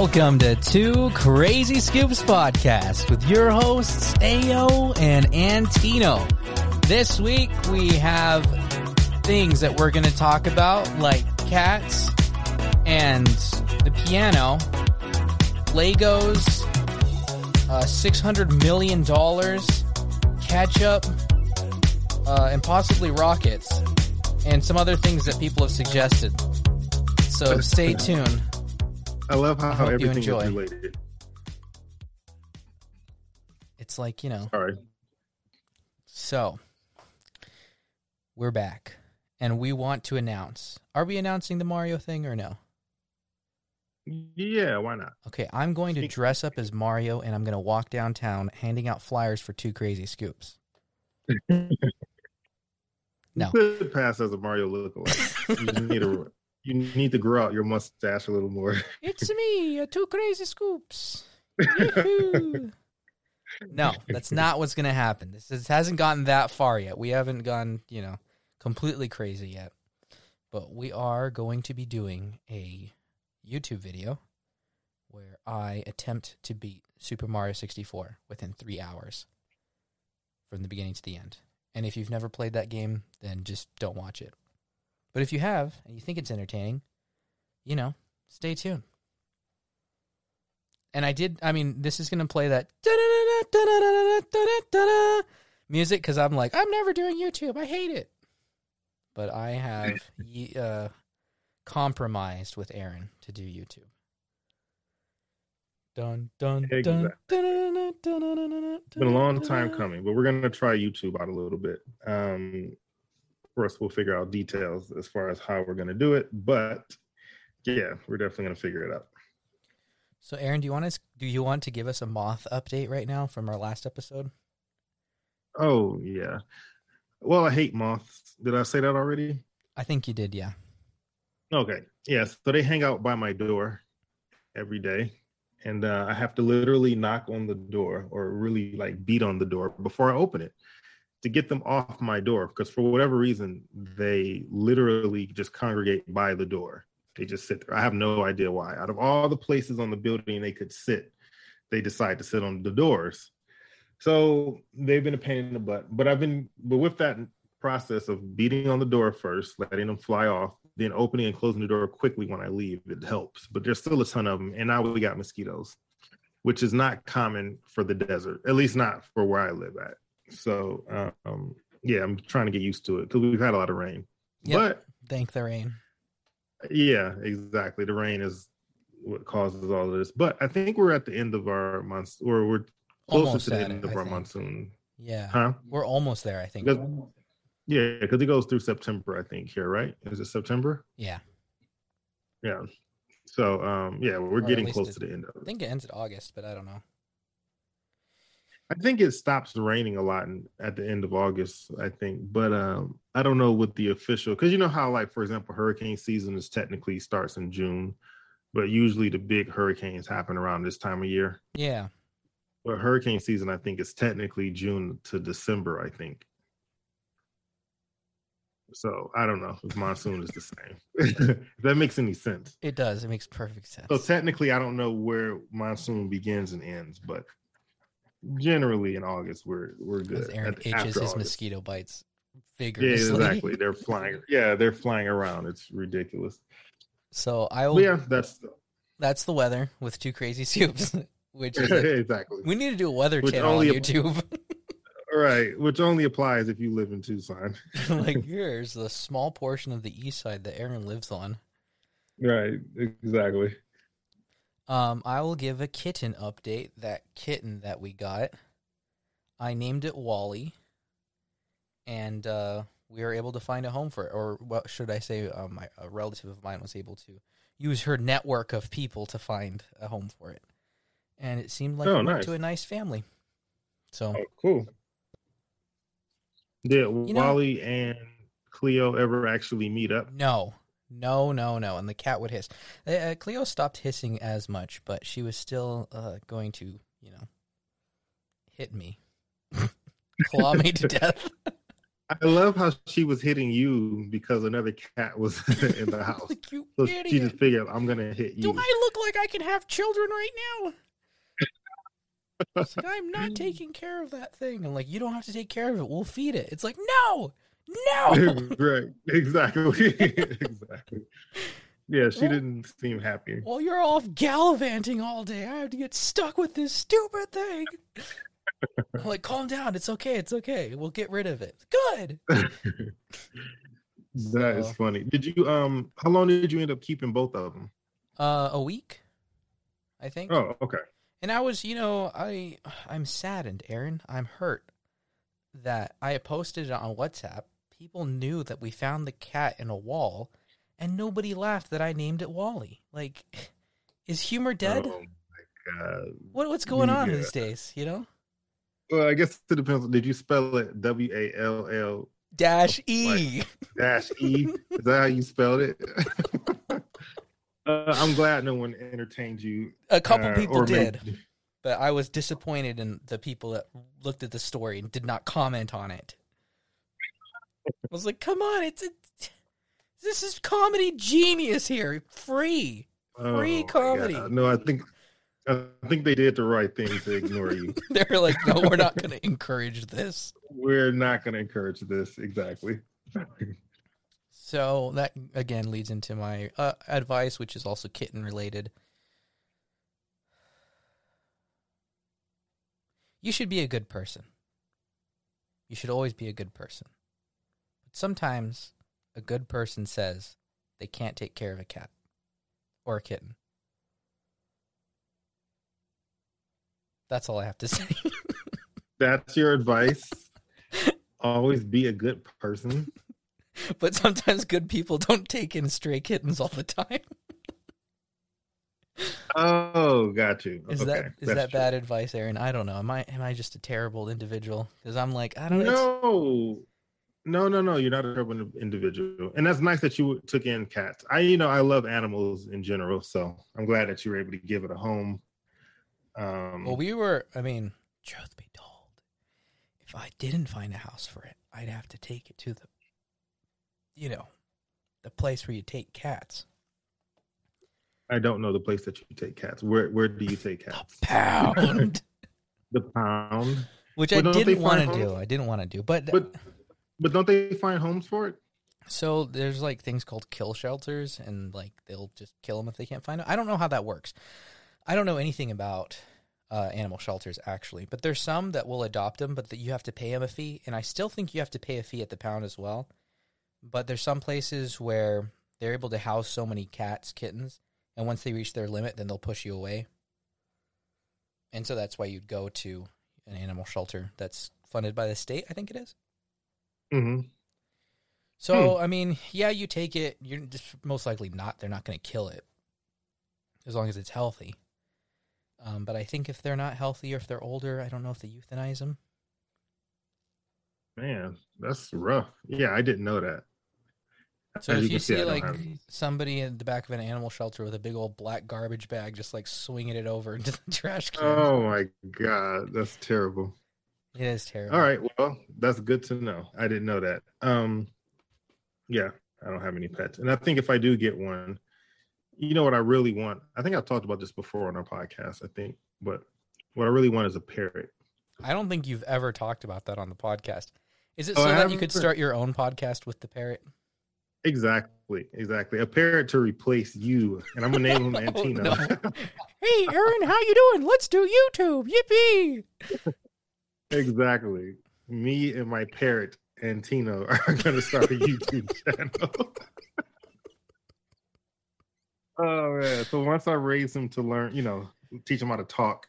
Welcome to Two Crazy Scoops Podcast with your hosts Ao and Antino. This week we have things that we're going to talk about like cats and the piano, Legos, uh, $600 million, ketchup, uh, and possibly rockets, and some other things that people have suggested. So stay tuned. I love how, hope you everything is related. It's like, you know, Sorry. so we're back and we want to announce. Are we announcing the Mario thing or no? Yeah, why not? Okay, I'm going to dress up as Mario and I'm going to walk downtown handing out flyers for two crazy scoops. No. You could pass as a Mario lookalike. you just need to you need to grow out your mustache a little more. It's me, uh, two crazy scoops. No, that's not what's going to happen. This is, hasn't gotten that far yet. We haven't gone, you know, completely crazy yet. But we are going to be doing a YouTube video where I attempt to beat Super Mario 64 within three hours from the beginning to the end. And if you've never played that game, then just don't watch it. But if you have and you think it's entertaining, you know, stay tuned. And I did, I mean, this is going to play that music because I'm like, I'm never doing YouTube. I hate it. But I have uh, compromised with Aaron to do YouTube. Dun, dun, dun, dun, dun, dun, dun, dun, dun, It's been a long time coming, but we're gonna try YouTube out a little bit. Um first we'll figure out details as far as how we're gonna do it, but yeah, we're definitely gonna figure it out. So, Aaron, do you want us? Do you want to give us a moth update right now from our last episode? Oh yeah. Well, I hate moths. Did I say that already? I think you did, yeah. Okay. Yes. So they hang out by my door every day. And uh, I have to literally knock on the door or really like beat on the door before I open it to get them off my door. Because for whatever reason, they literally just congregate by the door. They just sit there. I have no idea why. Out of all the places on the building they could sit, they decide to sit on the doors. So they've been a pain in the butt. But I've been, but with that process of beating on the door first, letting them fly off, then opening and closing the door quickly when I leave, it helps. But there's still a ton of them. And now we got mosquitoes, which is not common for the desert, at least not for where I live at. So, um, yeah, I'm trying to get used to it because we've had a lot of rain. Yep. Thank the rain. Yeah, exactly. The rain is what causes all of this. But I think we're at the end of our month, or we're closer Almost to the end it, of I our think. monsoon. Yeah, Huh? we're almost there. I think. Because, yeah, because it goes through September, I think, here, right? Is it September? Yeah, Yeah. So um yeah, we're at getting close it- to the end of I think it ends at August, but I don't know. I think it stops raining a lot in, at the end of August, I think. But um I don't know what the official cuz you know how like for example hurricane season is technically starts in June, but usually the big hurricanes happen around this time of year. Yeah, But hurricane season I think is technically June to December, I think. So I don't know if monsoon is the same. if that makes any sense. it does. It makes perfect sense. So technically, I don't know where monsoon begins and ends, but generally in August we're we're good. Aaron At- itches his August. mosquito bites Yeah, exactly. They're flying. Yeah, they're flying around. It's ridiculous. So I will. But yeah, that's the, That's the weather with two crazy soups, which is a- exactly we need to do a weather Which channel on YouTube. right. Which only applies if you live in Tucson. like here's the small portion of the east side that Aaron lives on. Right. Exactly. Um, I will give a kitten update. That kitten that we got, I named it Wally, and uh, we were able to find a home for it. Or what should I say? Um, my, a relative of mine was able to use her network of people to find a home for it, and it seemed like Oh, it went to a nice family. So Oh, cool. Did know- Wally and Cleo ever actually meet up? no, no, no, no, and the cat would hiss. Uh, Uh, Cleo stopped hissing as much, but she was still uh, going to, you know, hit me, claw me to death. I love how she was hitting you because another cat was in the house. like you So idiot. she just figured, I'm gonna hit you. Do. I look like I can have children right now? Like, I'm not taking care of that thing. I'm like, you don't have to take care of it. We'll feed it. It's like, no, no. right. Exactly. exactly. Yeah, she didn't seem happy. While you're off gallivanting all day, I have to get stuck with this stupid thing. Like, calm down. It's okay. It's okay. We'll get rid of it. Good. That is So- funny. Did you um how long did you end up keeping both of them? Uh, a week, I think. Oh, okay. And I was, you know, I I'm saddened, Aaron. I'm hurt that I posted it on WhatsApp. People knew that we found the cat in a wall, and nobody laughed that I named it Wally. Like, is humor dead? Oh my god. What what's going on yeah. these days? You know, Well, I guess it depends. Did you spell it W A L L dash E. dash E? Is that how you spelled it? uh, I'm glad no one entertained you. A couple uh, people did, but I was disappointed in the people that looked at the story and did not comment on it. I was like, "Come on, it's a, this is comedy genius here, free." Free Oh comedy. God. No, I think I think they did the right thing to ignore you. They're like, "No, we're not going to encourage this." We're not going to encourage this. Exactly. So that again leads into my uh, advice, which is also kitten related. You should be a good person. You should always be a good person. But sometimes a good person says they can't take care of a cat or a kitten. That's all I have to say. That's your advice. Always be a good person. but sometimes good people don't take in stray kittens all the time. Oh, got you. Is okay, that is that's that true. bad advice, Aaron? I don't know. Am I am I just a terrible individual? Because I'm like I don't know. No, no, no, no. You're not a terrible individual, and that's nice that you took in cats. I, you know, I love animals in general, so I'm glad that you were able to give it a home. Um, Well, we were. I mean, truth be told, if I didn't find a house for it, I'd have to take it to the, you know, the place where you take cats. I don't know the place that you take cats. Where where do you take cats? The pound, The pound. which I didn't want to do. I didn't want to do, but, But but don't they find homes for it? so there's like things called kill shelters, and like they'll just kill them if they can't find them. I don't know how that works. I don't know anything about uh, animal shelters actually, but there's some that will adopt them, but that you have to pay them a fee, and I still think you have to pay a fee at the pound as well. But there's some places where they're able to house so many cats, kittens, and once they reach their limit, then they'll push you away. And so that's why you'd go to an animal shelter that's funded by the state. I think it is. Mm-hmm. So I mean, yeah, you take it. You're just most likely not. They're not going to kill it as long as it's healthy. Um, but I think if they're not healthy or if they're older, I don't know if they euthanize them. Man, that's rough. Yeah, I didn't know that. So As if you you see, see like somebody in the back of an animal shelter with a big old black garbage bag, just like swinging it over into the trash can, Oh my god, that's terrible. It is terrible. All right, well, that's good to know. I didn't know that. Um, yeah, I don't have any pets, and I think if I do get one, you know what I really want. I think I've talked about this before on our podcast. I think, but what I really want is a parrot. I don't think you've ever talked about that on the podcast. Is it Oh, so I that you could start your own podcast with the parrot? Exactly, exactly. A parrot to replace you, and I'm gonna name him Oh, Antino. Hey, Aaron, how you doing? Let's do YouTube. Yippee! Exactly. Me and my parrot Antino are gonna start a YouTube channel. oh man! So once I raise him to learn, you know, teach him how to talk.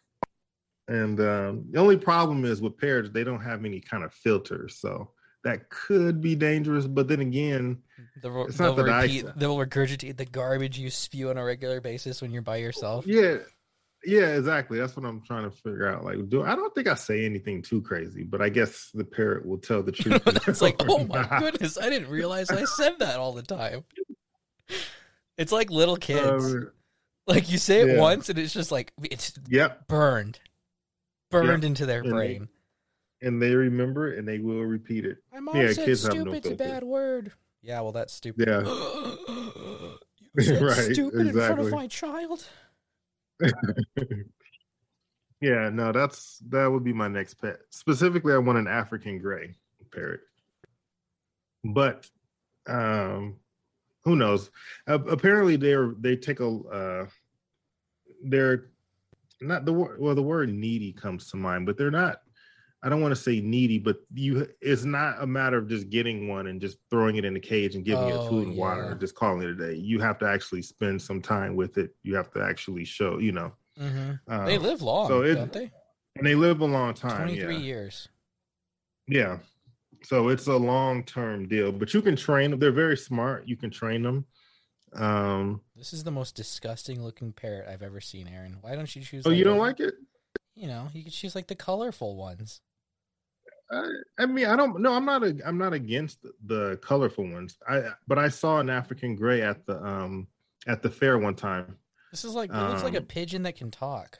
And um, the only problem is with parrots, they don't have any kind of filters, so that could be dangerous. But then again, They'll, It's they'll not that repeat, said. they'll regurgitate the garbage you spew on a regular basis when you're by yourself. Yeah, yeah, exactly. That's what I'm trying to figure out. Like, do I don't think I say anything too crazy, but I guess the parrot will tell the truth. it's like, oh my Nah. goodness, I didn't realize I said that all the time. It's like little kids. Um, like you say it yeah. once and it's just like it's yep, burned. Burned Yeah. into their And they- brain. and they remember it and they will repeat it. My mom Yeah, said kids have no a bad word. Yeah, well, that's stupid. Yeah. you said Right, stupid in front of my child. Yeah, no, that's that would be my next pet. Specifically, I want an African gray parrot. But um who knows? Uh, apparently they're they take a uh they're not the word well the word needy comes to mind, but they're not I don't want to say needy, but you it's not a matter of just getting one and just throwing it in the cage and giving Oh, it food and water and just calling it a day. You have to actually spend some time with it. You have to actually show, you know. hmm Um, they live long, so it- don't they? and they live a long time. 23 yeah. years. Yeah. So it's a long term deal, but you can train them. They're very smart. You can train them. Um, This is the most disgusting looking parrot I've ever seen, Aaron. Why don't you choose? oh, you don't like it? You know, you could choose like the colorful ones. I, I mean, I don't. No, I'm not. A, I'm not against the colorful ones. I but I saw an African gray at the um at the fair one time. This is like it looks like a Um, pigeon that can talk.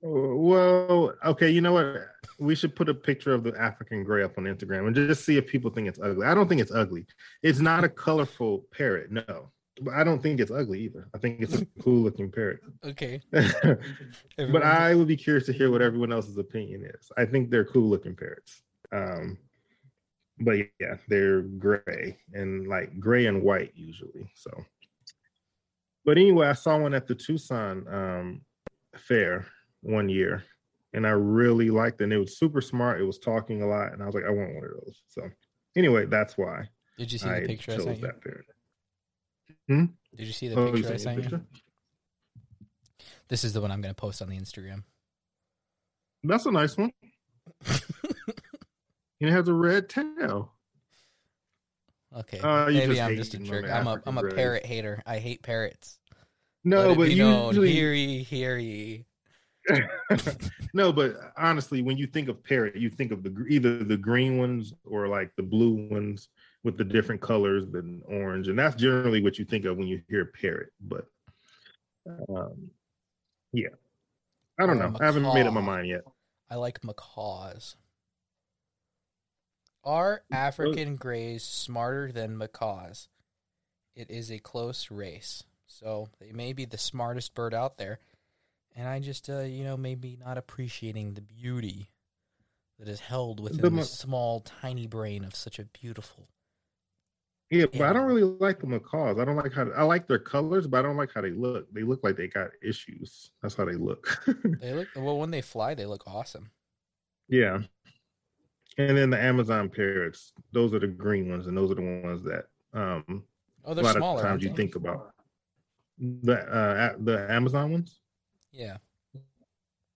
Well, okay. You know what? We should put a picture of the African gray up on Instagram and just see if people think it's ugly. I don't think it's ugly. It's not a colorful parrot. No, but I don't think it's ugly either. I think it's a cool looking parrot. Okay, but I would be curious to hear what everyone else's opinion is. I think they're cool looking parrots. Um, but yeah, they're gray and like gray and white usually. So, but anyway, I saw one at the Tucson um, fair one year, and I really liked it. And it was super smart. It was talking a lot, and I was like, I want one of those. So, anyway, that's why Did you see I the picture I chose sent you? that parrot. Hmm? Did you see the Oh, you picture I sent you? This is the one I'm going to post on the Instagram. That's a nice one. and it has a red tail. Okay, oh, you maybe just I'm just a jerk. I'm a I'm a parrot hater. I hate parrots. No, but known. usually hear ye, hear ye. no, but honestly, when you think of parrot, you think of the either the green ones or like the blue ones with the different colors than orange, and that's generally what you think of when you hear parrot. But um, yeah, I don't know. I haven't made up my mind yet. I like macaws. Are African greys smarter than macaws? It is a close race. So they may be the smartest bird out there. And I just, uh, you know, maybe not appreciating the beauty that is held within The the, small, tiny brain of such a beautiful. Yeah, but I don't really like the macaws. I don't like how I like their colors, but I don't like how they look. They look like they got issues. That's how they look. They look well when they fly. They look awesome. Yeah. And then the Amazon parrots, those are the green ones, and those are the ones that um Oh, a they're lot smaller. of times you think about. The uh the Amazon ones? Yeah.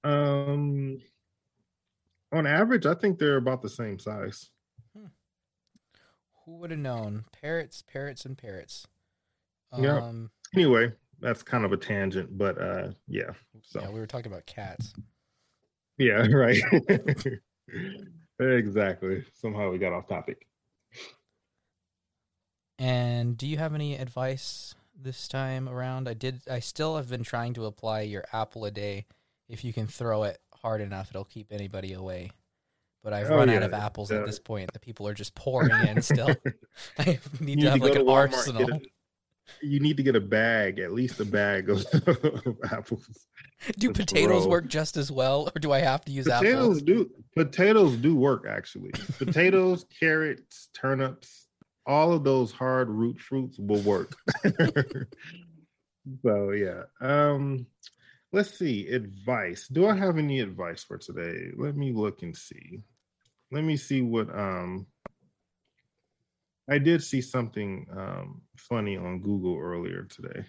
Um on average, I think they're about the same size. Who would have known? Parrots, parrots, and parrots. Yeah. Um, Anyway, that's kind of a tangent, but uh yeah. So yeah, we were talking about cats. yeah, right. exactly. Somehow we got off topic. And do you have any advice this time around? I did. I still have been trying to apply your apple a day. If you can throw it hard enough, it'll keep anybody away. But I've Oh, run out of apples yeah. at this point. The people are just pouring in still. I need You to have go like an Walmart, arsenal. a- you need to get a bag, at least a bag of, of apples. Do to potatoes work just as well, or do I have to use Potatoes apples? do potatoes do work actually. Potatoes, carrots, turnips, all of those hard root fruits will work. so yeah. Um let's see. Advice. Do I have any advice for today? Let me look and see. Let me see what um I did see something um funny on Google earlier today.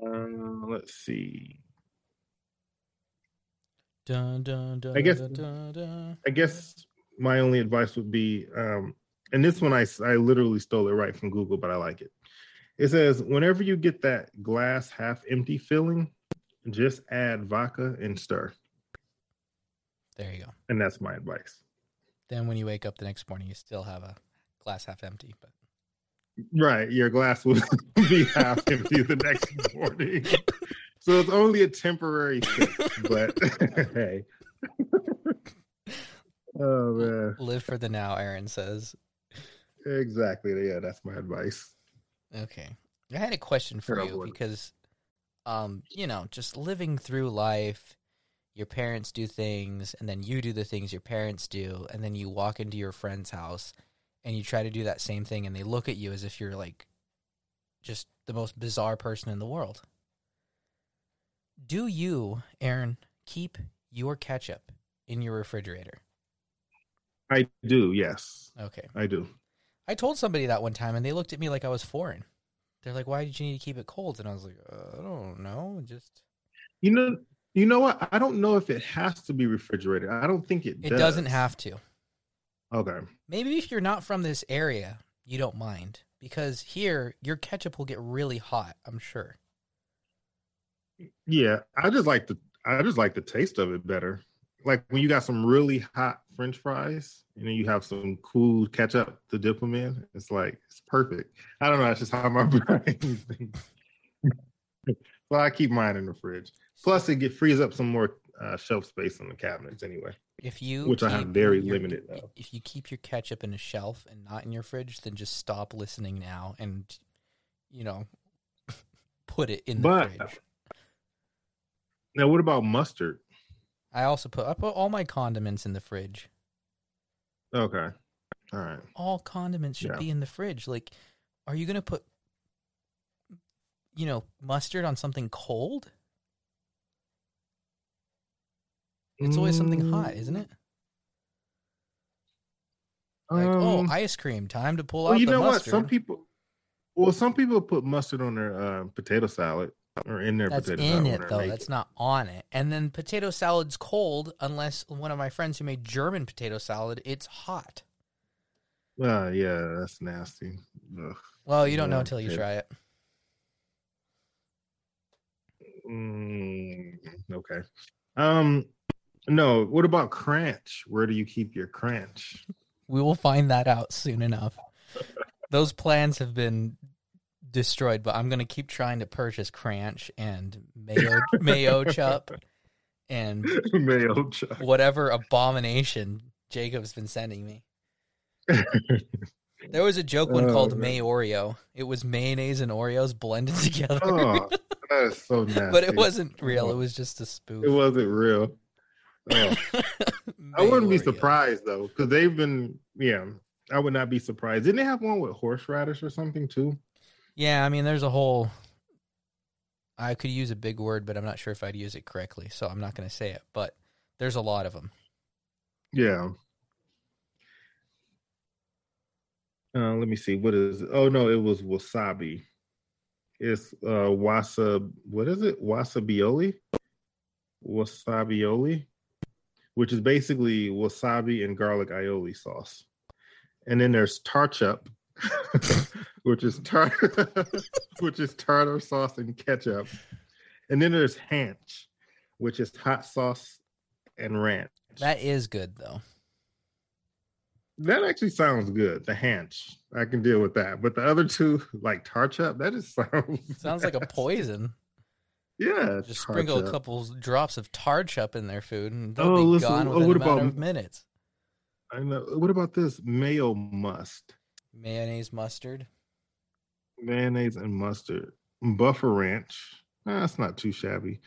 Uh, let's see. Dun, dun, dun, I guess- dun, dun, dun. I guess my only advice would be, um, and this one I, I literally stole it right from Google, but I like it. It says, whenever you get that glass half empty feeling, just add vodka and stir. There you go. And that's my advice. Then when you wake up the next morning, you still have a glass half empty. But Right. Your glass will be half empty the next morning. So it's only a temporary fix, but hey, oh man. Live for the now, Aaron says. Exactly. Yeah, that's my advice. Okay. I had a question for Sure, you because um, you know, just living through life, your parents do things and then you do the things your parents do and then you walk into your friend's house and you try to do that same thing and they look at you as if you're like just the most bizarre person in the world. Do you, Aaron, keep your ketchup in your refrigerator? I do, yes. Okay. I do. I told somebody that one time, and they looked at me like I was foreign. They're like, "Why did you need to keep it cold?" And I was like, uh, "I don't know, just You know you know what? I don't know if it has to be refrigerated. I don't think it it does. doesn't have to." Okay. Maybe if you're not from this area, you don't mind because here your ketchup will get really hot. I'm sure. Yeah, I just like the I just like the taste of it better. Like when you got some really hot French fries and then you have some cool ketchup to dip them in. It's like it's perfect. I don't know. That's just how my brain thinks. so I keep mine in the fridge. Plus, it get frees up some more uh, shelf space on the cabinets anyway. If you Which I have very your- limited of. If you keep your ketchup in a shelf and not in your fridge, then just stop listening now and you know put it in the But- fridge. Now, what about mustard? I also put I put all my condiments in the fridge. Okay, all right. all condiments should Yeah. be in the fridge. Like, are you gonna put, you know, mustard on something cold? It's always something hot, isn't it? Like, oh, Um, ice cream, time to pull well, out you the know mustard. what? Some people, well, some people put mustard on their uh, potato salad or in their That's potato in salad. it though. That's not on it. And then potato salad's cold unless one of my friends who made German potato salad, it's hot. Uh, yeah, that's nasty. Ugh. Well, you don't know until you it- try it. Mm, okay. Um, no. What about crunch? Where do you keep your crunch? We will find that out soon enough. Those plans have been destroyed, but I'm going to keep trying to purchase Cranch and Mayo Mayo Chup and Mayo chop. whatever abomination Jacob's been sending me. There was a joke one Oh, called man. Oreo. It was mayonnaise and Oreos blended together, oh, that is so nasty. but it wasn't real. It was just a spoof. It wasn't real. I wouldn't be surprised though, because they've been. Yeah, I would not be surprised. Didn't they have one with horseradish or something too? Yeah, I mean, there's a whole. I could use a big word, but I'm not sure if I'd use it correctly, so I'm not going to say it. But there's a lot of them. Yeah. Uh, let me see. What is? It? Oh no, it was wasabi. It's uh wasa. What is it? Wasabioli. Wasabioli, which is basically wasabi and garlic aioli sauce. And then there's tarchup, which is tar, which is tartar sauce and ketchup. And then there's hanch, which is hot sauce and ranch. That is good though. That actually sounds good. The hanch, I can deal with that. But the other two, like tarchup, that just sounds Sounds like a poison. Yeah, Just sprinkle a couple drops of tarchup in their food, and they'll Oh, be listen, gone oh, within what a matter about- of minutes. I know. What about this mayo must, Mayonnaise, mustard. mayonnaise and mustard, buffer ranch? Nah, that's not too shabby.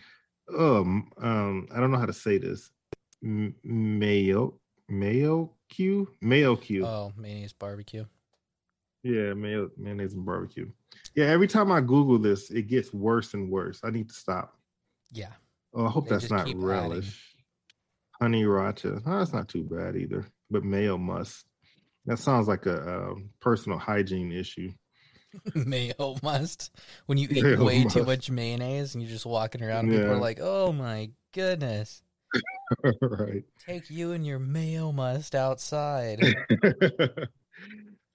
Um, um, I don't know how to say this. M- mayo, mayo Q, mayo Q. Oh, mayonnaise barbecue. Yeah, mayo, mayonnaise and barbecue. Yeah, every time I Google this, it gets worse and worse. I need to stop. Yeah. Oh, I hope They that's not keep relish. Honey racha. Oh, that's not too bad either. But mayo must. That sounds like a um, personal hygiene issue. Mayo must. When you eat Mayo way too much mayonnaise and you're just walking around, and people are like, "Oh my goodness, right. take you and your mayo must outside."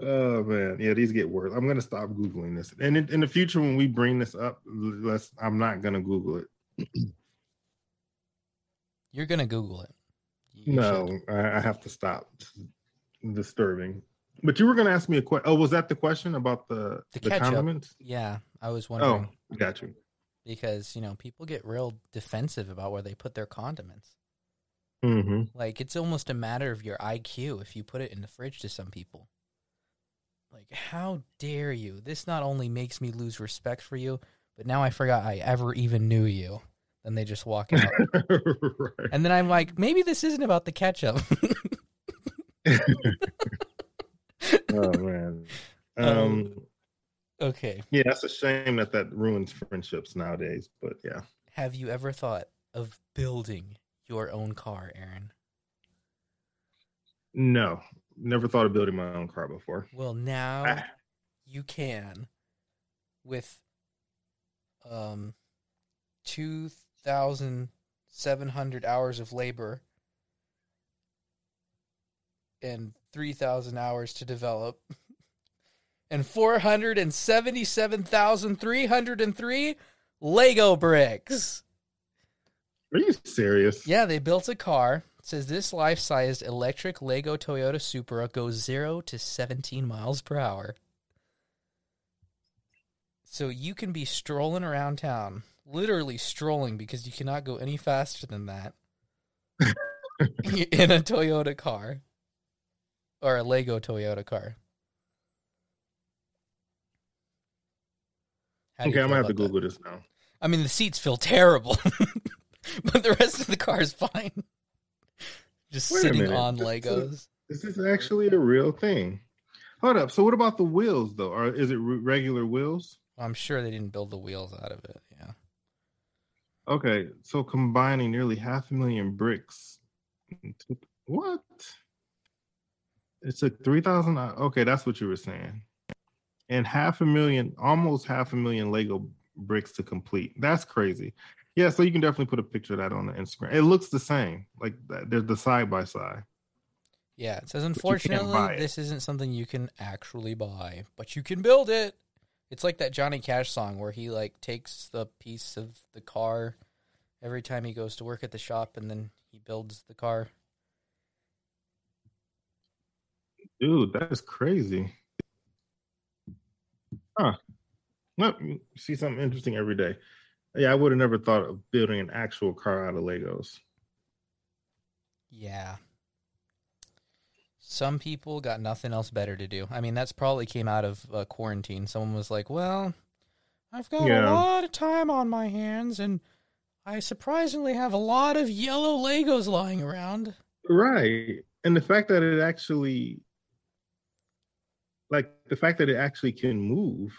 oh man, yeah, these get worse. I'm gonna stop googling this, and in, in the future when we bring this up, let's. I'm not gonna Google it. You're gonna Google it. You no. I, I have to stop. It's disturbing. But you were gonna ask me a question. Oh, was that the question about the The the, condiments? Yeah, I was wondering. Oh, wondering got you. because you know people get real defensive about where they put their condiments. hmm Like it's almost a matter of your IQ if you put it in the fridge to some people. Like how dare you? This not only makes me lose respect for you, but now I forgot I ever even knew you. Then they just walk out. right. and then I'm like, maybe this isn't about the ketchup. Oh man. Um. okay. Yeah, that's a shame that that ruins friendships nowadays. But yeah. Have you ever thought of building your own car, Aaron? No, never thought of building my own car before. Well, now Ah. you can with um 2700 hours of labor and 3000 hours to develop and 477,303 Lego bricks. Are you serious? Yeah, they built a car. Says this life-sized electric Lego Toyota Supra goes 0 to 17 miles per hour. So you can be strolling around town, literally strolling because you cannot go any faster than that in a Toyota car or a Lego Toyota car. How do you Okay, I'm gonna have to about that? Google this now. I mean, the seats feel terrible, but the rest of the car is fine. Just Wait sitting on This is- Legos. This is actually a real thing. Hold up. So what about the wheels though? Or is it re- regular wheels? I'm sure they didn't build the wheels out of it. Yeah. Okay, so combining nearly half a million bricks. What? It took three thousand. Okay, that's what you were saying. And half a million, almost half a million Lego bricks to complete. That's crazy. Yeah, so you can definitely put a picture of that on the Instagram. It looks the same, like they're the side by side. Yeah. It says, unfortunately, this isn't something you can actually buy, but you can build it. It's like that Johnny Cash song where he like takes the piece of the car every time he goes to work at the shop and then he builds the car. Dude, that is crazy. Huh. Look, you see something interesting every day. Yeah, I would have never thought of building an actual car out of Legos. Yeah. Some people got nothing else better to do. I mean, that's probably came out of uh, quarantine. Someone was like, "Well, I've got Yeah. a lot of time on my hands, and I surprisingly have a lot of yellow Legos lying around." Right. And the fact that it actually like the fact that it actually can move.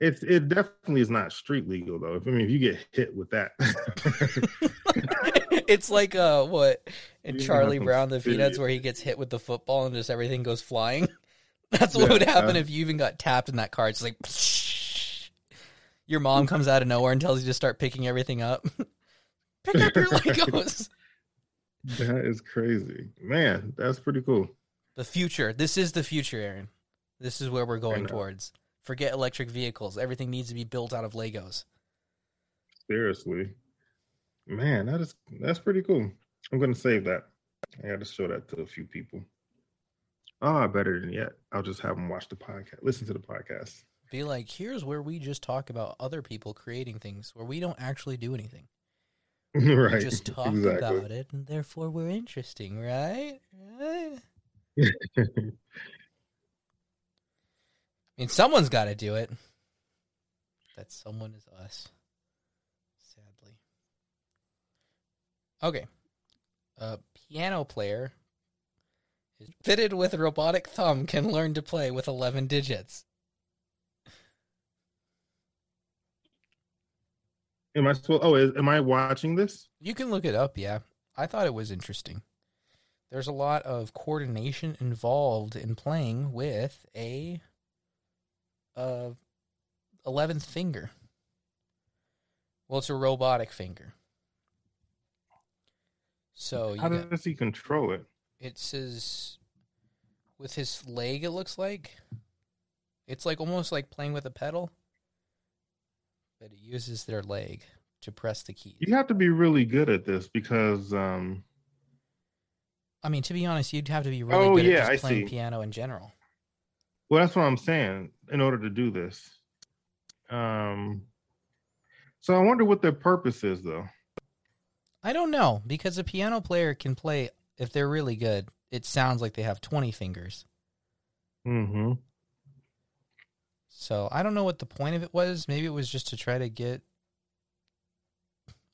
It's it definitely is not street legal though. I mean if you get hit with that. it's like uh, what in Charlie Brown the Peanuts, where he gets hit with the football and just everything goes flying. That's what Yeah. would happen if you even got tapped in that car. It's like your mom comes out of nowhere and tells you to start picking everything up. Pick up your Legos. that is crazy. Man, that's pretty cool. The future. This is the future, Aaron. This is where we're going towards. Forget electric vehicles. Everything needs to be built out of Legos. Seriously. Man, that is that's pretty cool. I'm gonna save that. I gotta show that to a few people. Oh, better than yet. I'll just have them watch the podcast, listen to the podcast. Be like, here's where we just talk about other people creating things where we don't actually do anything. right. We just talk exactly. about it and therefore we're interesting, right? Right? I mean, someone's got to do it. That someone is us. Sadly. Okay. A piano player is fitted with a robotic thumb can learn to play with 11 digits. Am I supposed? Oh, is, am I watching this? You can look it up, yeah. I thought it was interesting. There's a lot of coordination involved in playing with a uh, 11th finger. Well, it's a robotic finger. So you How got- does he control it? it says with his leg, it looks like. It's like almost like playing with a pedal, but it uses their leg to press the keys. You have to be really good at this because, um, I mean, to be honest, you'd have to be really Oh, good yeah, at I just playing see. piano in general. Well, that's what I'm saying. In order to do this, um, so I wonder what their purpose is, though. I don't know because a piano player can play if they're really good. It sounds like they have 20 fingers. Mm-hmm. So I don't know what the point of it was. Maybe it was just to try to get.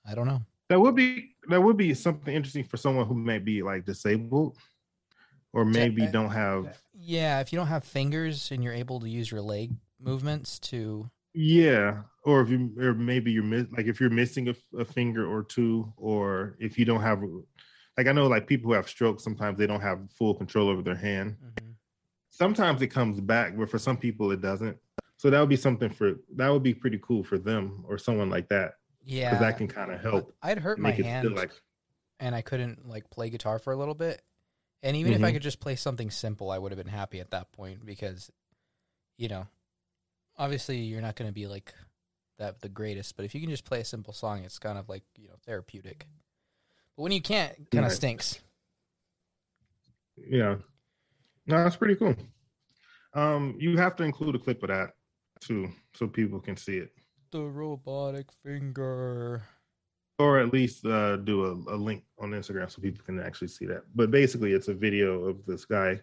I don't know. That would be that would be something interesting for someone who may be like disabled, or maybe don't have. Yeah, if you don't have fingers and you're able to use your leg movements to. Yeah, or if you or maybe you're miss like if you're missing a, a finger or two, or if you don't have, like I know like people who have strokes sometimes they don't have full control over their hand. Mhm. Sometimes it comes back, but for some people it doesn't. So that would be something for that would be pretty cool for them or someone like that Yeah, because that can kind of help I'd hurt my hand like and I couldn't like play guitar for a little bit. And even if I Mhm. could just play something simple, I would have been happy at that point because, you know, obviously you're not going to be like that the greatest, but if you can just play a simple song, it's kind of like you know therapeutic. But when you can't, it kind of Right. stinks. Yeah. No, that's pretty cool. Um, you have to include a clip of that too, so people can see it, The robotic finger. Or at least uh, do a, a link on Instagram so people can actually see that. But basically, it's a video of this guy.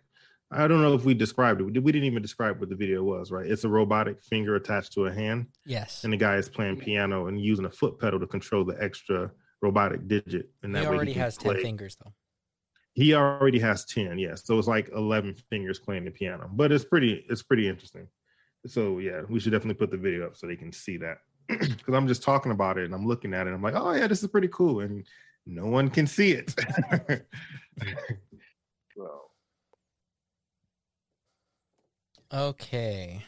I don't know if we described it. We didn't even describe what the video was, right? It's a robotic finger attached to a hand, Yes, and the guy is playing piano and using a foot pedal to control the extra robotic digit. And he that way already can has play. ten fingers though. He already has 10, yes. So it's like 11 fingers playing the piano. But it's pretty it's pretty interesting. So yeah, we should definitely put the video up so they can see that. Cuz I'm just talking about it and I'm looking at it. I'm like, "Oh yeah, this is pretty cool." And no one can see it. so, Okay.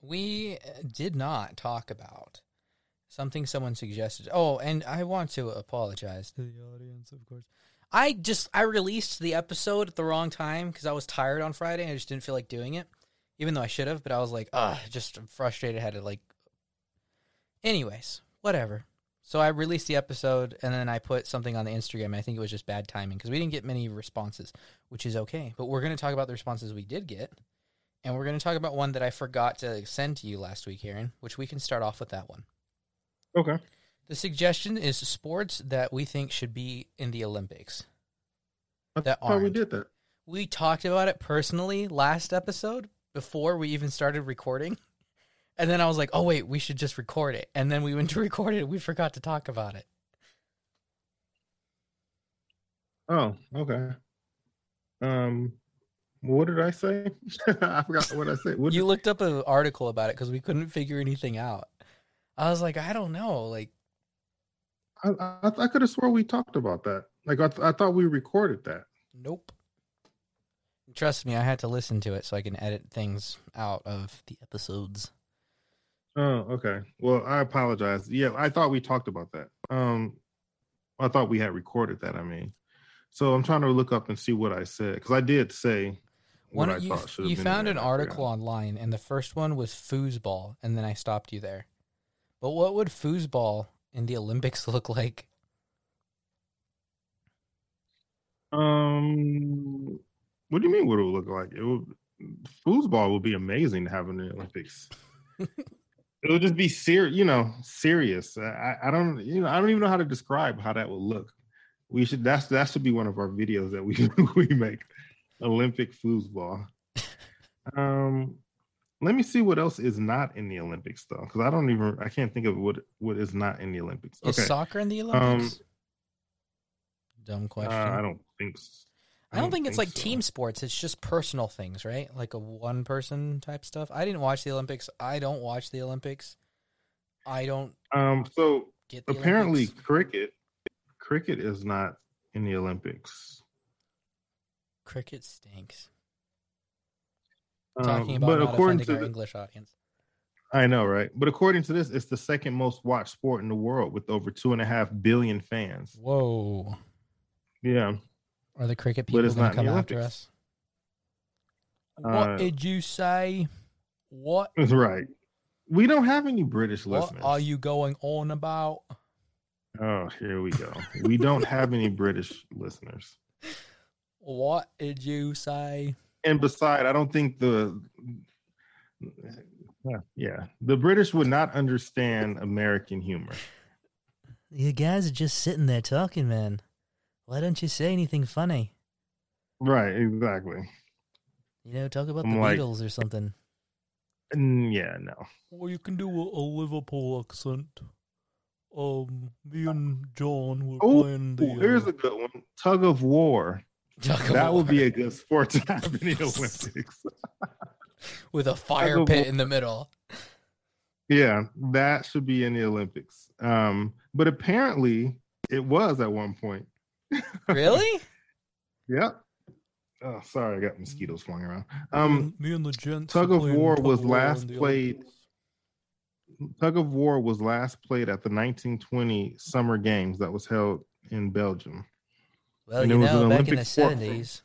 We uh, did not talk about something someone suggested. Oh, and I want to apologize to the audience, of course. I just I released the episode at the wrong time because I was tired on Friday. I just didn't feel like doing it, even though I should have. But I was like, ah, just frustrated. I Had to like. Anyways, whatever. So I released the episode and then I put something on the Instagram. I think it was just bad timing because we didn't get many responses, which is okay. But we're going to talk about the responses we did get. And we're going to talk about one that I forgot to send to you last week, Aaron, which we can start off with that one. okay. The suggestion is sports that we think should be in the Olympics. That thought we did that. We talked about it personally last episode before we even started recording. And then I was like, oh, wait, we should just record it. And then we went to record it and we forgot to talk about it. Oh, okay. Um what did I say? I forgot what I said. What You looked up an article about it because we couldn't figure anything out. I was like, I don't know. Like, I, I, I could have swore we talked about that. Like I, th- I thought we recorded that. Nope. Trust me, I had to listen to it so I can edit things out of the episodes. Oh, okay. Well, I apologize. Yeah, I thought we talked about that. Um, I thought we had recorded that. I mean, so I'm trying to look up and see what I said because I did say what One, I you, thought should you been found an there, and I article online, and the first one was foosball, and then I stopped you there. But what would foosball in the Olympics look like? Um, what do you mean? What it would look like? It would. Foosball would be amazing to have in the Olympics. it would just be serious, you know, serious. I, I don't, you know, I don't even know how to describe how that would look. We should. That's that should be one of our videos that we we make. Olympic foosball. Um, let me see what else is not in the Olympics though, because I don't even I can't think of what what is not in the Olympics. Is Okay, soccer in the Olympics? Dumb uh, question. I don't think. S- I don't think it's like so. team sports. It's just personal things, right? Like a one person type stuff. I didn't watch the Olympics. I don't watch the Olympics. I don't Um, so get the apparently Olympics. cricket cricket is not in the olympics cricket stinks. Um, Talking about but according to our the- English audience. i know right but according to this it's the second most watched sport in the world with over two and a half billion fans Whoa. yeah Are the cricket people going to come after us? What Uh, did you say? What that's right we don't have any british what listeners are you going on about? oh here we go we don't have any british listeners What did you say? and beside i don't think the yeah, yeah the british would not understand american humor You guys are just sitting there talking, man. Why don't you say anything funny? Right, exactly. You know, talk about I'm the like- Beatles or something. Mm, yeah, no. Or you can do a, a Liverpool accent. Um, me and John were Oh, playing Ooh, here's a good one. Tug of war. Tug of that would be a good sport to have in the Olympics. with a fire of pit war. in the middle. Yeah, that should be in the Olympics. Um, but apparently it was at one point. Really? Yep. Oh, sorry, I got mosquitoes flying around. Um, me and the gents. Tug of War was last played. Tug of War was last played at the 1920 Summer Games that was held in Belgium. Well, and you it was know, an back in Olympic the sport from- seventies,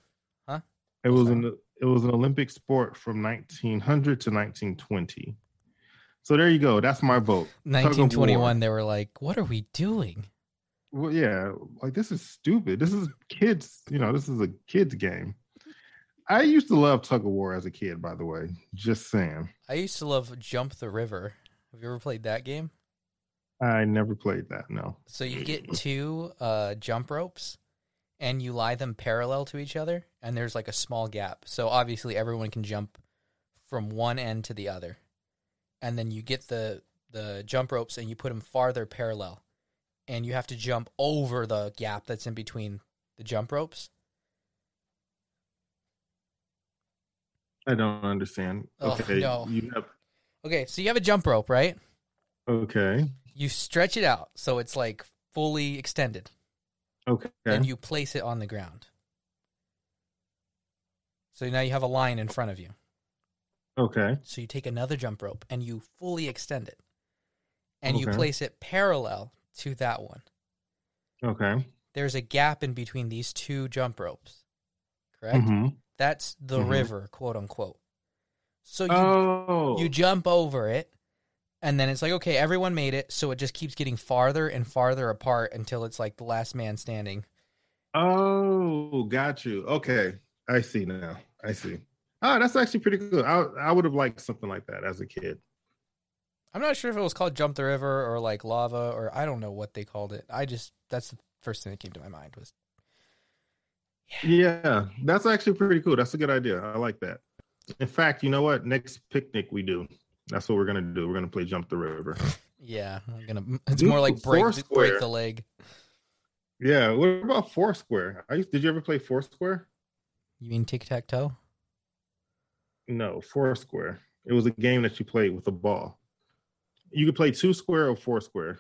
It was Okay. an it was an Olympic sport from 1900 to 1920. So there you go. That's my vote. nineteen twenty one, they were like, "What are we doing?" Well, yeah, like this is stupid. This is kids. You know, this is a kids game. I used to love tug of war as a kid. By the way, just saying. I used to love Jump the River. Have you ever played that game? I never played that. No. So you get two uh, jump ropes, and you lie them parallel to each other, and there's like a small gap. So obviously everyone can jump from one end to the other, and then you get the the jump ropes and you put them farther parallel, and you have to jump over the gap that's in between the jump ropes. I don't understand. Oh, okay. no. You have Okay, so you have a jump rope, right? okay. You stretch it out so it's like fully extended, Okay. and you place it on the ground. So now you have a line in front of you. okay. So you take another jump rope and you fully extend it. And you place it parallel to that one. Okay. There's a gap in between these two jump ropes. Correct? Mhm. That's the Mhm. river, quote unquote. So you Oh. you jump over it and then it's like okay, everyone made it, so it just keeps getting farther and farther apart until it's like the last man standing. Oh, got you. Okay. I see now. I see. Oh, that's actually pretty good. I I would have liked something like that as a kid. I'm not sure if it was called jump the river or like lava or I don't know what they called it. I just that's the first thing that came to my mind was Yeah, that's actually pretty cool. That's a good idea. I like that. In fact, you know what? Next picnic we do, that's what we're gonna do. We're gonna play jump the river. Yeah, I'm gonna. It's more like break Foursquare. break the leg. Yeah. What about Foursquare? I used. Did you ever play Foursquare? You mean tic tac toe? No, Foursquare. It was a game that you played with a ball. You could play two square or four square.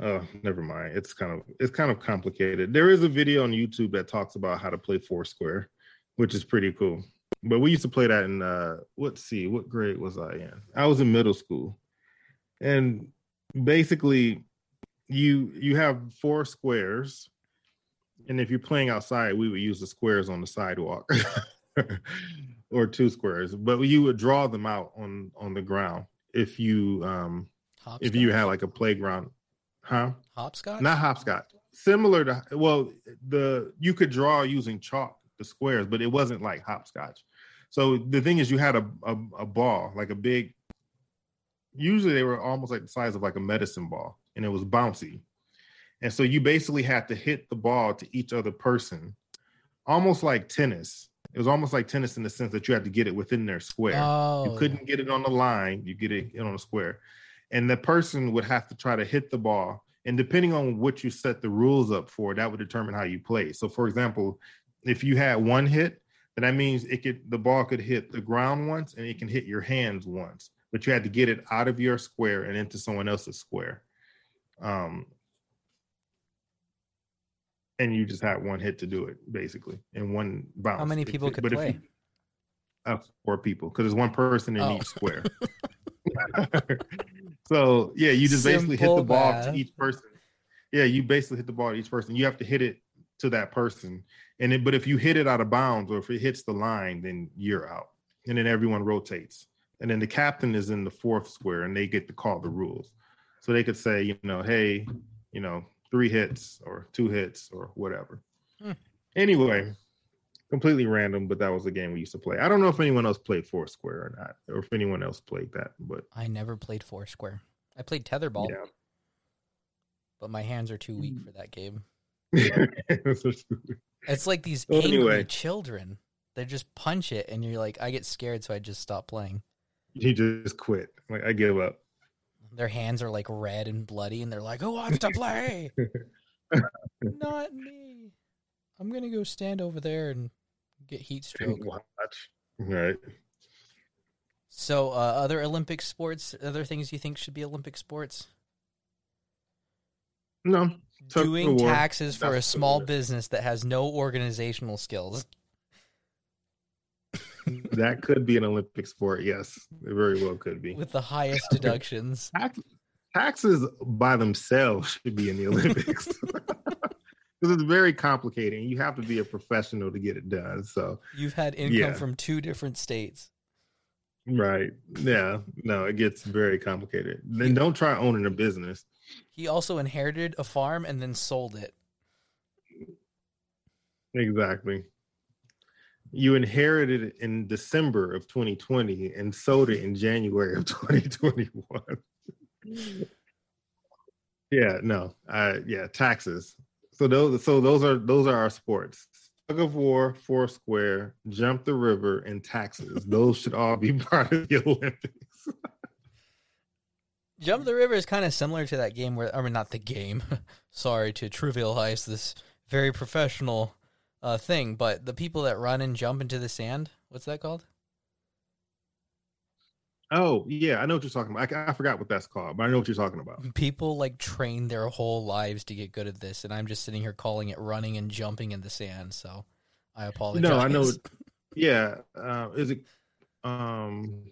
Oh, never mind. It's kind of it's kind of complicated. There is a video on YouTube that talks about how to play four square, which is pretty cool. But we used to play that in uh let's see, what grade was I in? I was in middle school. And basically you you have four squares. And if you're playing outside, we would use the squares on the sidewalk. or two squares, but you would draw them out on on the ground if you um Hopscotch? if you had like a playground, huh? hopscotch. Not hopscotch. Similar to well, the you could draw using chalk the squares, but it wasn't like hopscotch. So the thing is, you had a a, a ball like a big. Usually they were almost like the size of like a medicine ball, and it was bouncy, and so you basically had to hit the ball to each other person, almost like tennis. It was almost like tennis in the sense that you had to get it within their square. Oh, You couldn't get it on the line. You get it on a square, and the person would have to try to hit the ball. And depending on what you set the rules up for, that would determine how you play. So, for example, if you had one hit, then that means it could the ball could hit the ground once and it can hit your hands once. But you had to get it out of your square and into someone else's square. Um, and you just had one hit to do it, basically, in one bounce. How many people it- could but if play? you- uh, four people, because there's one person in Oh. each square. so yeah, you just basically hit the ball to each person. Yeah, you basically hit the ball to each person. You have to hit it to that person, and it, but if you hit it out of bounds or if it hits the line, then you're out, and then everyone rotates, and then the captain is in the fourth square, and they get to call the rules. So they could say, you know, hey, you know, three hits or two hits or whatever. Hmm. Anyway, completely random, but that was the game we used to play. I don't know if anyone else played Foursquare or not, or if anyone else played that, but I never played Foursquare. I played tetherball. yeah. but my hands are too weak for that game. It's like these Well, angry anyway. children. They just punch it, and you're like, I get scared, so I just stop playing. You just quit. Like I give up. Their hands are like red and bloody, and they're like, "Who wants to play?" Not me. I'm gonna go stand over there and get heat stroke. Watch. Right. So, uh, other Olympic sports, other things you think should be Olympic sports? No. Doing taxes for a small business that has no organizational skills. That could be an Olympic sport. Yes, it very well could be. with the highest deductions. Tax, taxes by themselves should be in the Olympics because it's very complicated. and You have to be a professional to get it done. So, You've had income Yeah. from two different states. right, yeah, no, it gets very complicated. Then don't try owning a business. He also inherited a farm and then sold it. Exactly. You inherited it in December of 2020 and sold it in January of 2021. yeah, no. Uh yeah, taxes. So those so those are those are our sports. Tug of war, foursquare, jump the river, and taxes. Those should all be part of the Olympics. Jump the River is kind of similar to that game where, I mean, not the game. Sorry to trivialize this very professional uh, thing, but the people that run and jump into the sand. What's that called? Oh, yeah, I know what you're talking about. I, I forgot what that's called, but I know what you're talking about. People like train their whole lives to get good at this, and I'm just sitting here calling it running and jumping in the sand. So I apologize. No, I know. Yeah, uh, is it? Um,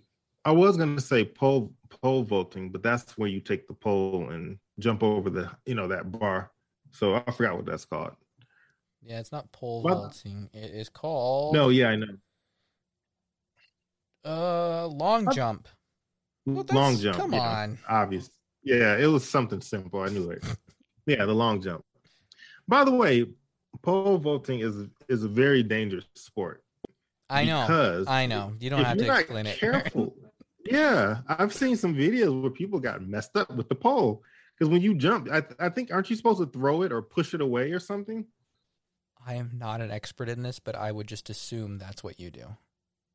I was gonna say pole pole vaulting, but that's where you take the pole and jump over the you know that bar. So I forgot what that's called. Yeah, it's not pole What? vaulting. It is called No, yeah, I know. uh long What? jump. Well, long jump. Come yeah, on. obvious. Yeah, it was something simple. I knew it. yeah, the long jump. By the way, pole vaulting is is a very dangerous sport. I know. because I know. You don't have to explain it. Careful. yeah, I've seen some videos where people got messed up with the pole because when you jump, I, I think aren't you supposed to throw it or push it away or something? I am not an expert in this, but I would just assume that's what you do.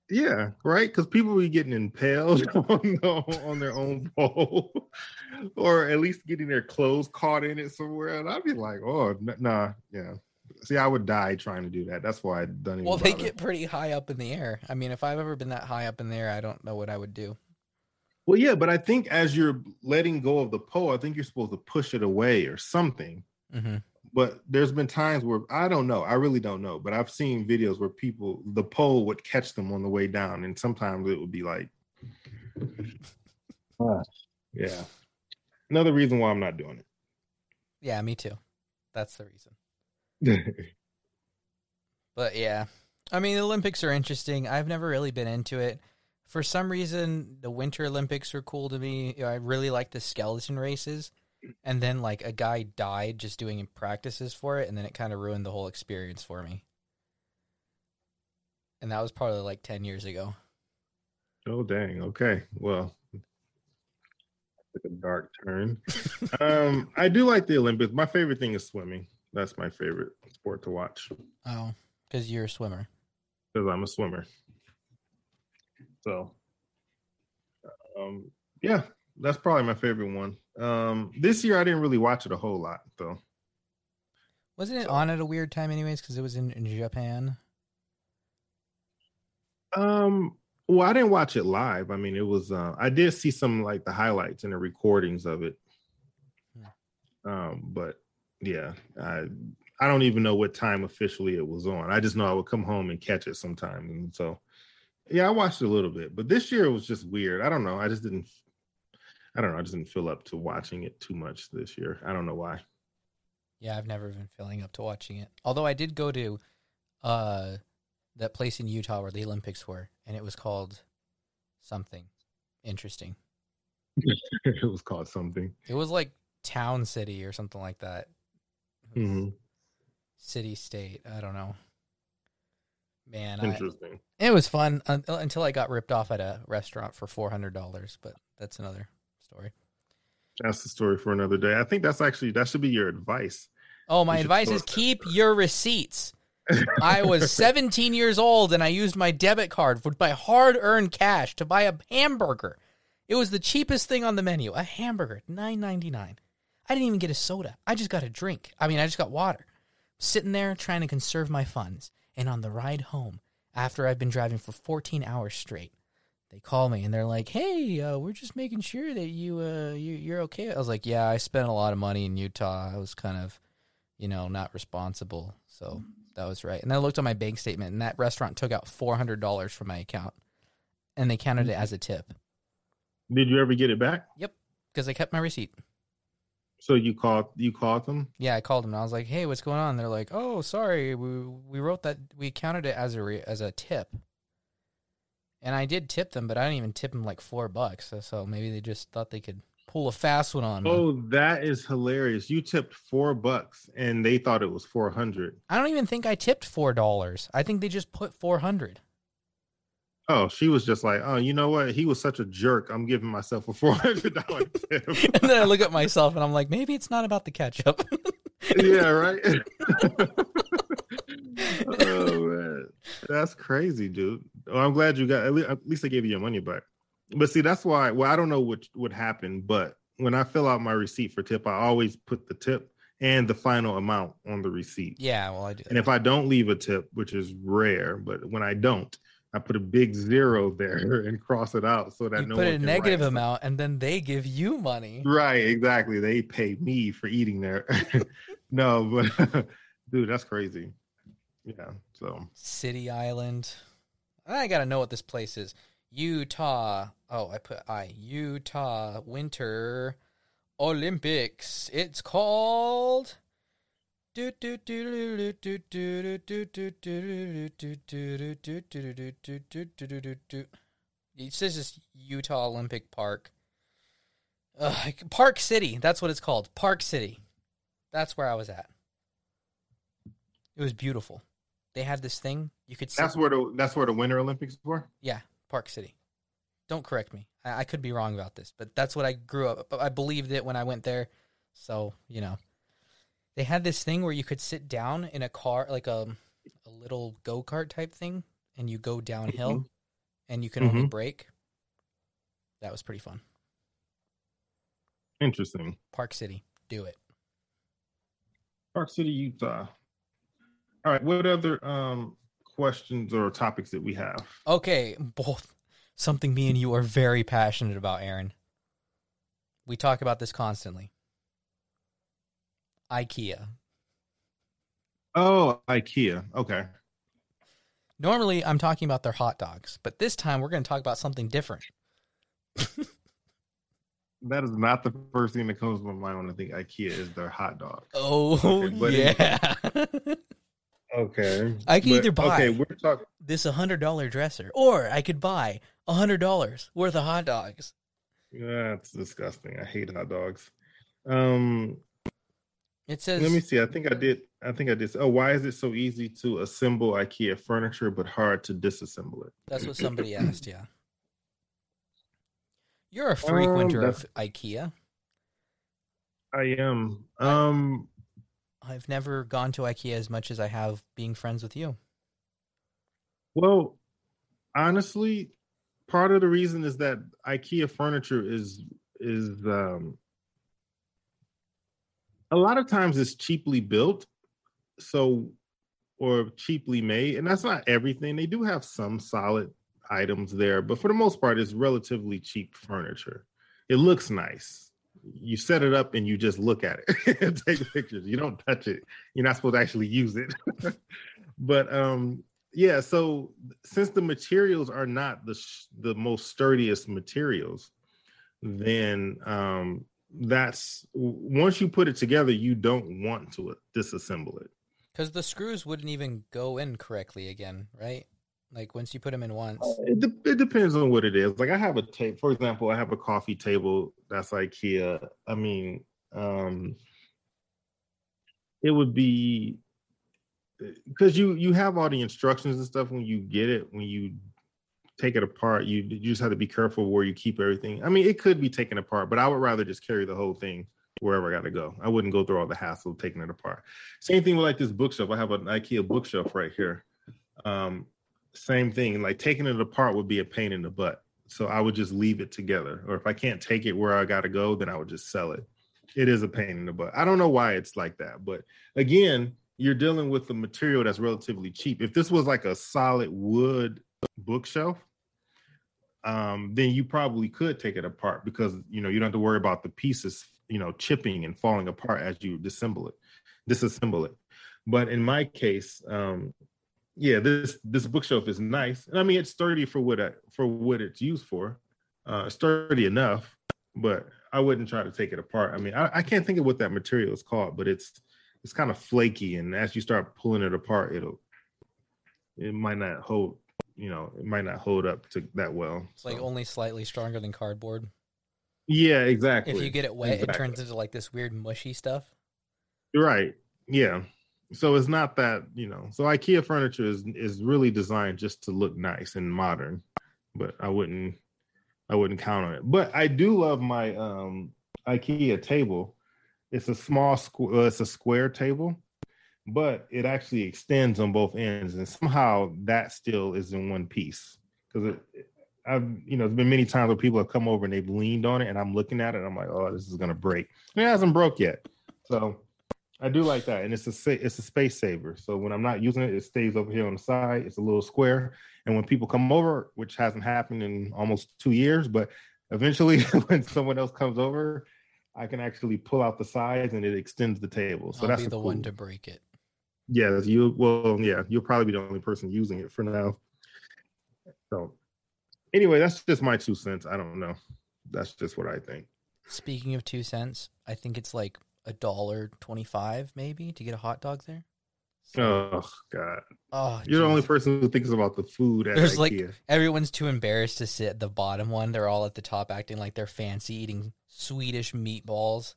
Yeah, right. Because people be getting impaled on the, on their own pole, or at least getting their clothes caught in it somewhere. And I'd be like, oh, nah, yeah. See, I would die trying to do that. That's why I don't even. Well, they get pretty high up in the air. I mean, if I've ever been that high up in the air, I don't know what I would do. Well, yeah, but I think as you're letting go of the pole, I think you're supposed to push it away or something. hmm But there's been times where I don't know. I really don't know. But I've seen videos where people, the pole would catch them on the way down, and sometimes it would be like, yeah. Another reason why I'm not doing it. Yeah, me too. That's the reason. But yeah, I mean, the Olympics are interesting. I've never really been into it. For some reason, the Winter Olympics are cool to me. I really like the skeleton races. And then, like, a guy died just doing practices for it, and then it kind of ruined the whole experience for me. And that was probably like 10 years ago. oh dang. Okay. Well, took a dark turn. um, I do like the Olympics. My favorite thing is swimming. That's my favorite sport to watch Oh, because you're a swimmer. because I'm a swimmer. So, um, yeah, that's probably my favorite one. Um, this year I didn't really watch it a whole lot though. Wasn't it So- on at a weird time, anyways? Because it was in, in Japan. Um, well, I didn't watch it live. I mean, it was. Uh, I did see some like the highlights and the recordings of it. Um, but yeah, I I don't even know what time officially it was on. I just know I would come home and catch it sometime, and so yeah, I watched it a little bit. But this year it was just weird. I don't know. I just didn't. I don't know. I just didn't feel up to watching it too much this year. I don't know why. Yeah, I've never been feeling up to watching it. Although I did go to uh that place in Utah where the Olympics were, and it was called something interesting. it was called something. It was like Town City or something like that. Mhm. City State. I don't know. Man, I, Interesting. it was fun until I got ripped off at a restaurant for four hundred dollars. But that's another story. That's the story for another day. I think that's actually that should be your advice. Oh, my advice is keep your receipts. I was 17 years old and I used my debit card with my hard earned cash to buy a hamburger. It was the cheapest thing on the menu, a hamburger, nine ninety nine. I didn't even get a soda. I just got a drink. I mean, I just got water. Sitting there trying to conserve my funds. And on the ride home, after I've been driving for 14 hours straight, they call me and they're like, "Hey, uh, we're just making sure that you uh you, you're okay." I was like, "Yeah, I spent a lot of money in Utah. I was kind of, you know, not responsible." So that was right. And I looked on my bank statement, and that restaurant took out four hundred dollars from my account, and they counted it as a tip. Did you ever get it back? Yep, because I kept my receipt. So you called you called them? Yeah, I called them. And I was like, "Hey, what's going on?" They're like, "Oh, sorry, we we wrote that we counted it as a re, as a tip." And I did tip them, but I didn't even tip them like four bucks. So, maybe they just thought they could pull a fast one on me. Oh, that is hilarious! You tipped four bucks, and they thought it was four hundred. I don't even think I tipped four dollars. I think they just put four hundred. Oh, she was just like, oh, you know what? He was such a jerk. I'm giving myself a four hundred dollar tip. and then I look at myself and I'm like, maybe it's not about the ketchup. yeah, right. oh that's crazy, dude. Well, I'm glad you got. At least, at least they gave you your money back. But see, that's why. Well, I don't know what would happen, but when I fill out my receipt for tip, I always put the tip and the final amount on the receipt. Yeah, well, I do. And if I don't leave a tip, which is rare, but when I don't, I put a big zero there and cross it out so that you no put a negative amount, and then they give you money. Right, exactly. They pay me for eating there. no, but dude, that's crazy. Yeah. So City Island. I gotta know what this place is. Utah. Oh, I put I Utah Winter Olympics. It's called. It says it's Utah Olympic Park. Uh, Park City. That's what it's called. Park City. That's where I was at. It was beautiful. They had this thing you could. That's where the that's where the Winter Olympics were. Yeah, Park City. Don't correct me. I, I could be wrong about this, but that's what I grew up. I believed it when I went there. So you know, they had this thing where you could sit down in a car, like a a little go kart type thing, and you go downhill, mm-hmm. and you can mm-hmm. only brake. That was pretty fun. Interesting. Park City, do it. Park City, Utah. All right. What other um, questions or topics that we have? Okay, both something me and you are very passionate about, Aaron. We talk about this constantly. IKEA. Oh, IKEA. Okay. Normally, I'm talking about their hot dogs, but this time we're going to talk about something different. that is not the first thing that comes to my mind when I think IKEA is their hot dog. Oh, okay, yeah. Okay. I can but, either buy okay, we're talking this hundred dollar dresser, or I could buy a hundred dollars worth of hot dogs. That's disgusting. I hate hot dogs. Um, it says. Let me see. I think I did. I think I did. Oh, why is it so easy to assemble IKEA furniture but hard to disassemble it? That's what somebody asked. Yeah. You're a frequenter um, of IKEA. I am. Um, I've never gone to IKEA as much as I have being friends with you. Well, honestly, part of the reason is that IKEA furniture is is um a lot of times it's cheaply built, so or cheaply made, and that's not everything. They do have some solid items there, but for the most part, it's relatively cheap furniture. It looks nice you set it up and you just look at it and take pictures. You don't touch it. You're not supposed to actually use it. but um yeah, so since the materials are not the sh- the most sturdiest materials, then um that's once you put it together, you don't want to disassemble it. Because the screws wouldn't even go in correctly again, right? Like once you put them in once, uh, it, de- it depends on what it is. Like I have a tape, for example, I have a coffee table that's IKEA. I mean, um, it would be because you you have all the instructions and stuff when you get it when you take it apart. You you just have to be careful where you keep everything. I mean, it could be taken apart, but I would rather just carry the whole thing wherever I got to go. I wouldn't go through all the hassle of taking it apart. Same thing with like this bookshelf. I have an IKEA bookshelf right here. Um, same thing. Like taking it apart would be a pain in the butt. So I would just leave it together. Or if I can't take it where I got to go, then I would just sell it. It is a pain in the butt. I don't know why it's like that, but again, you're dealing with the material that's relatively cheap. If this was like a solid wood bookshelf, um, then you probably could take it apart because you know you don't have to worry about the pieces, you know, chipping and falling apart as you disassemble it, disassemble it. But in my case, um, yeah, this this bookshelf is nice. and I mean, it's sturdy for what I, for what it's used for. Uh, sturdy enough, but I wouldn't try to take it apart. I mean, I, I can't think of what that material is called, but it's it's kind of flaky, and as you start pulling it apart, it'll it might not hold. You know, it might not hold up to that well. It's like only slightly stronger than cardboard. Yeah, exactly. If you get it wet, Exactly. it turns into like this weird mushy stuff. Right. Yeah. So it's not that, you know. So IKEA furniture is is really designed just to look nice and modern, but I wouldn't I wouldn't count on it. But I do love my um IKEA table. It's a small squ- uh, it's a square table, but it actually extends on both ends and somehow that still is in one piece it I've you know, there's been many times where people have come over and they've leaned on it and I'm looking at it and I'm like, "Oh, this is going to break." It hasn't broke yet. So I do like that, and it's a it's a space saver. So when I'm not using it, it stays over here on the side. It's a little square, and when people come over, which hasn't happened in almost two years, but eventually when someone else comes over, I can actually pull out the sides and it extends the table. So I'll that's be the cool- one to break it. Yeah, you well, yeah, you'll probably be the only person using it for now. So anyway, that's just my two cents. I don't know. That's just what I think. Speaking of two cents, I think it's like a dollar twenty-five maybe to get a hot dog there. Oh God, Oh, you're the only person who thinks about the food at There's, like, Everyone's too embarrassed to sit at the bottom one. They're all at the top acting like they're fancy eating Swedish meatballs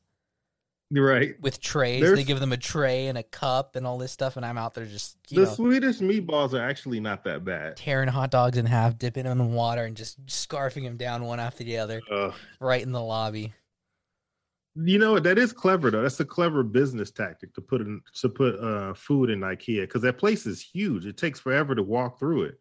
right. with trays. They give them a tray and a cup and all this stuff, and I'm out there just you The know Swedish meatballs are actually not that bad. tearing hot dogs in half, dipping them in water, and just scarfing them down one after the other, Uh, right in the lobby. You know that is clever though. That's a clever business tactic to put in to put uh, food in IKEA because that place is huge. It takes forever to walk through it.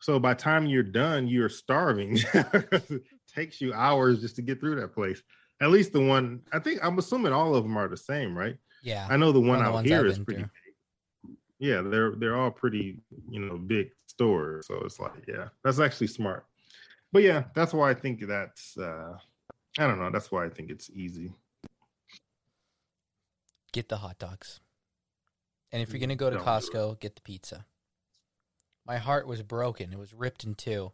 So by the time you're done, you're starving. it takes you hours just to get through that place. At least the one I think I'm assuming all of them are the same, right? Yeah, I know the one the out ones here I've is pretty big. Yeah, they're they're all pretty, you know, big stores. So it's like, yeah, that's actually smart. But yeah, that's why I think that's uh I don't know, that's why I think it's easy. Get the hot dogs. And if you're Mm, gonna go to. Costco, get the pizza. My heart was broken. It was ripped in two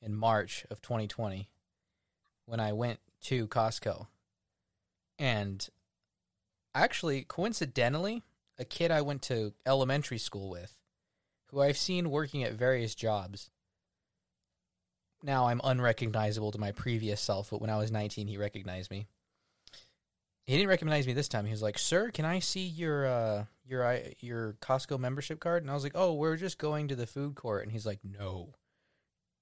in March of 2020 when I went to Costco. And actually, coincidentally, a kid I went to elementary school with, who I've seen working at various jobs. Now I'm unrecognizable to my previous self, but when I was 19, he recognized me he didn't recognize me this time. He was like, "Sir, can I see your uh your your Costco membership card?" And I was like, "Oh, we're just going to the food court." And he's like, "No,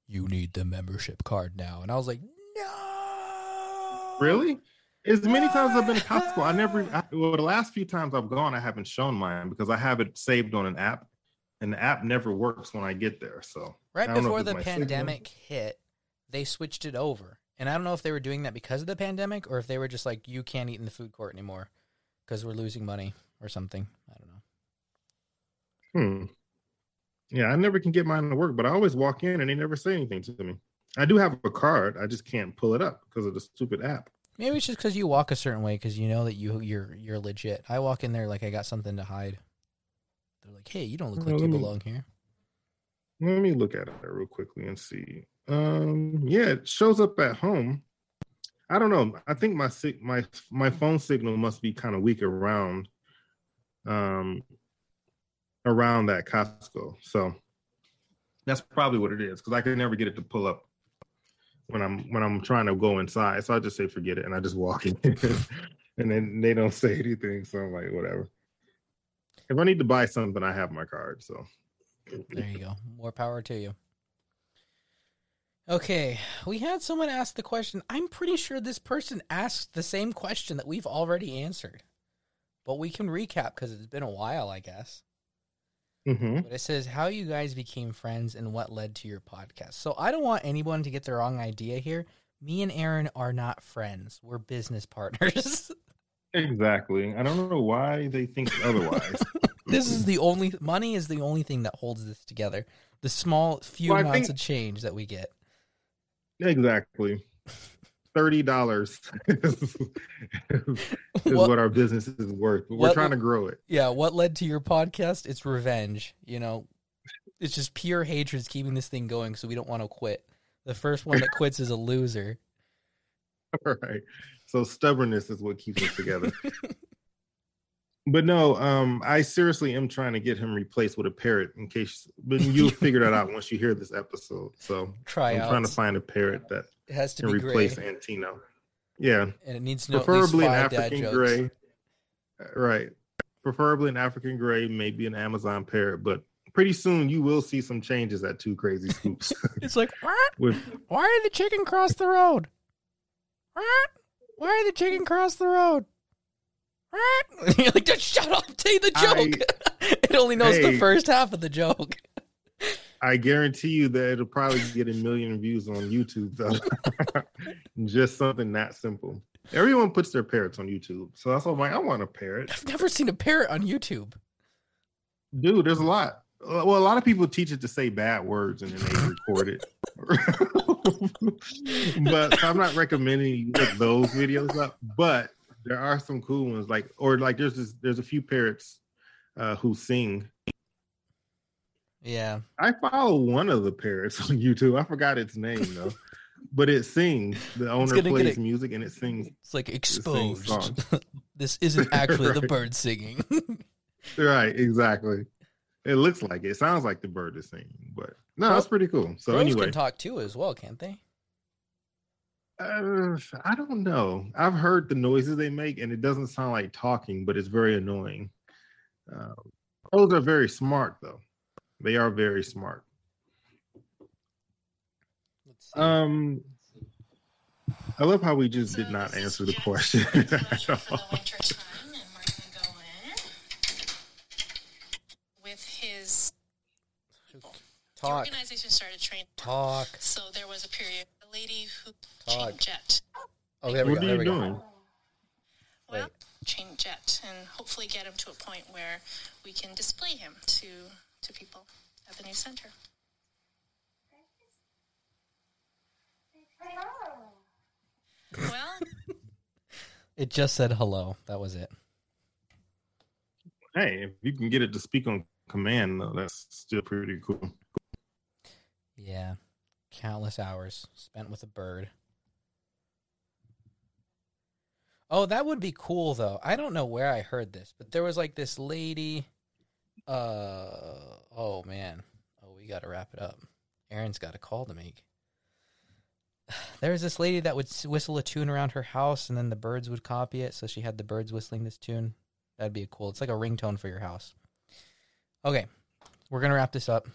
you need the membership card now." And I was like, "No, Really? As many times I've been to Costco, I never I, well the last few times I've gone, I haven't shown mine because I have it saved on an app. And the app never works when I get there. So Right I don't know before the my signal. pandemic hit, they switched it over, and I don't know if they were doing that because of the pandemic or if they were just like, "You can't eat in the food court anymore because we're losing money or something." I don't know. Hmm. Yeah, I never can get mine to work, but I always walk in and they never say anything to me. I do have a card, I just can't pull it up because of the stupid app. Maybe it's just because you walk a certain way because you know that you you're you're legit. I walk in there like I got something to hide. They're like, "Hey, you don't look Well, like you me- belong here." Let me look at it real quickly and see. Um, yeah, it shows up at home. I don't know. I think my my my phone signal must be kind of weak around um around that Costco. So that's probably what it is because I can never get it to pull up when I'm when I'm trying to go inside. So I just say forget it and I just walk in and then they don't say anything. So I'm like, whatever. If I need to buy something, I have my card. So There you go. More power to you. Okay, we had someone ask the question. I'm pretty sure this person asked the same question that we've already answered, but we can recap because it's been a while, I guess. Mm-hmm. But it says how you guys became friends and what led to your podcast. So I don't want anyone to get the wrong idea here. Me and Aaron are not friends. We're business partners. Exactly. I don't know why they think otherwise. this is the only money is the only thing that holds this together. The small few Well, amounts think- of change that we get. Exactly. Thirty dollars is What- what our business is worth. But we're what- trying to grow it. Yeah, what led to your podcast? It's revenge. You know, it's just pure hatred is keeping this thing going, so we don't want to quit. The first one that quits is a loser. All right. So stubbornness is what keeps us together. but no, um, I seriously am trying to get him replaced with a parrot in case but you'll figure that out once you hear this episode. So Try I'm out. trying to find a parrot that It has to can be gray, replace Antino. Yeah. and it needs to know preferably an at least five dad African gray. Uh, Right. Preferably an African gray, maybe an Amazon parrot, but pretty soon you will see some changes at Two Crazy Scoops. It's like, what? With Why did the chicken cross the road? What? Why did the chicken cross the road? You're like, just shut up, say the joke. it only knows the first half of the joke. I guarantee you that it'll probably get a million views on YouTube though. Just something that simple. Everyone puts their parrots on YouTube, so that's why I'm like, I want a parrot, I've never seen a parrot on YouTube. dude. There's a lot. Uh, well, a lot of people teach it to say bad words and then they record it. but I'm not recommending you look those videos up. But there are some cool ones, like or like there's this, there's a few parrots uh, who sing. Yeah. I follow one of the parrots on YouTube. I forgot its name though, but it sings. The owner plays it. music and it sings. It's like exposed. songs. this isn't actually the bird singing. Right, exactly. It looks like it. it sounds like the bird is singing, but no, Crow- that's pretty cool. So Crows anyway, can talk too as well, can't they? Uh, I don't know. I've heard the noises they make, and it doesn't sound like talking, but it's very annoying. Uh, crows are very smart, though. They are very smart. Let's see. Um, I love how we just did not answer the question. pleasure for the winter time, and we're gonna go in with his people. The organization started training. Talk. So there was a period, lady who Talk. chained jet. Oh, there we what go. are you we go. doing? Well, Wait. chained jet, and hopefully get him to a point where we can display him to to people at the new center. Well, It just said hello. That was it. Hey, if you can get it to speak on command, though, that's still pretty cool. Yeah. Countless hours spent with a bird. Oh, that would be cool though. I don't know where I heard this, but there was like this lady uh oh man. Oh, we got to wrap it up. Aaron's got a call to make. There was this lady that would whistle a tune around her house and then the birds would copy it, so she had the birds whistling this tune. That'd be cool. It's like a ringtone for your house. Okay. We're going to wrap this up.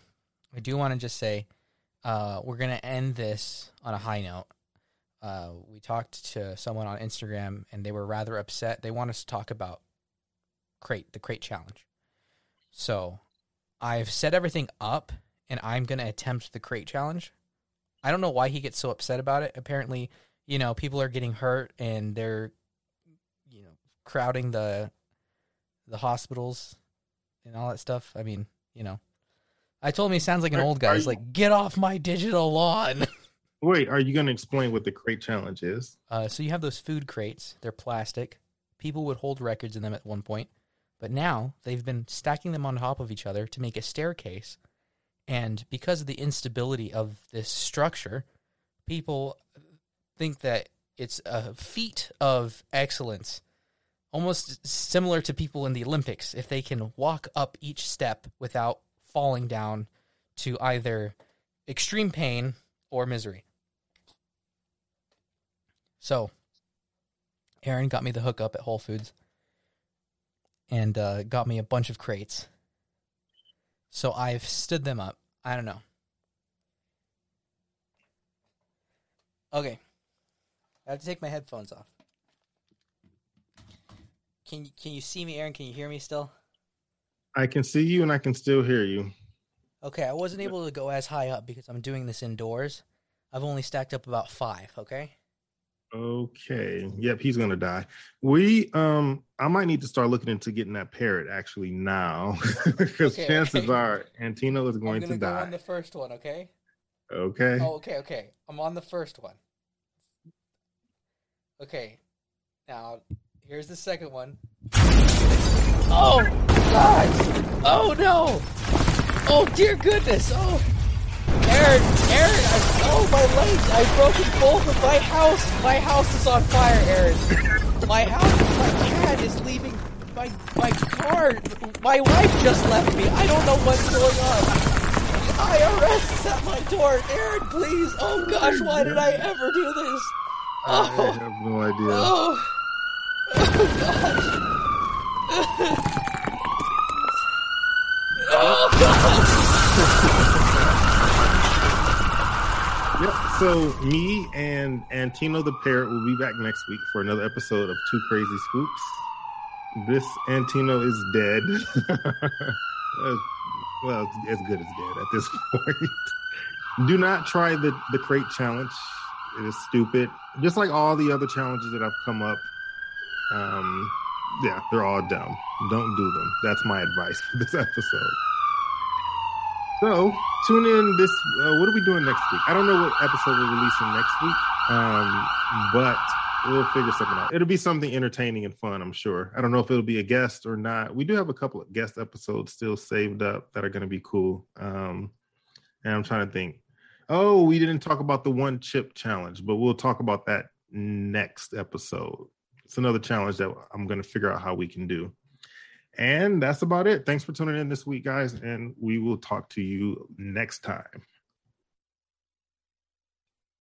I do want to just say uh, we're going to end this on a high note. Uh, we talked to someone on Instagram and they were rather upset. They want us to talk about crate, the crate challenge. So I've set everything up and I'm going to attempt the crate challenge. I don't know why he gets so upset about it. Apparently, you know, people are getting hurt and they're, you know, crowding the the hospitals and all that stuff. I mean, you know, I told him he sounds like an Are- old guy. He's you- like, get off my digital lawn. Wait, are you going to explain what the crate challenge is? Uh, so you have those food crates. They're plastic. People would hold records in them at one point, but now they've been stacking them on top of each other to make a staircase. And because of the instability of this structure, people think that it's a feat of excellence, almost similar to people in the Olympics, if they can walk up each step without falling down to either extreme pain or misery. So, Aaron got me the hookup at Whole Foods and uh, got me a bunch of crates. So I've stood them up. I don't know. Okay. I have to take my headphones off. Can you can you see me, Aaron? Can you hear me still? I can see you and I can still hear you. Okay, I wasn't able to go as high up because I'm doing this indoors. I've only stacked up about five. Okay. Okay. Yep, he's gonna die. We um I might need to start looking into getting that parrot actually now. Because Okay, chances okay. are Antino is going go die. on the first one. Okay. Okay. Oh, okay, okay. I'm on the first one. Okay. Now, here's the second one. Oh, God! Oh, no! Oh, dear goodness! Oh! Aaron, Aaron, I, oh, my legs! I've broken both of my house! My house is on fire, Aaron! My house, my cat is leaving my, my car! My wife just left me! I don't know what's going on! The IRS is at my door. Aaron, please. Oh gosh, why did I ever do this? I Oh, have no idea. oh, oh gosh. Yep. So me and Antino the parrot will be back next week for another episode of Two Crazy Scoops. This Antino is dead. Uh, well, as good as dead at this point. Do not try the the crate challenge. It is stupid. Just like all the other challenges that I've come up. Um, yeah, they're all dumb. Don't do them. That's my advice for this episode. So tune in this. Uh, what are we doing next week? I don't know what episode we're releasing next week, um, but we'll figure something out. It'll be something entertaining and fun, I'm sure. I don't know if it'll be a guest or not. We do have a couple of guest episodes still saved up that are going to be cool. Um, and I'm trying to think. Oh, we didn't talk about the one chip challenge, but we'll talk about that next episode. It's another challenge that I'm going to figure out how we can do. And that's about it. Thanks for tuning in this week, guys, and we will talk to you next time.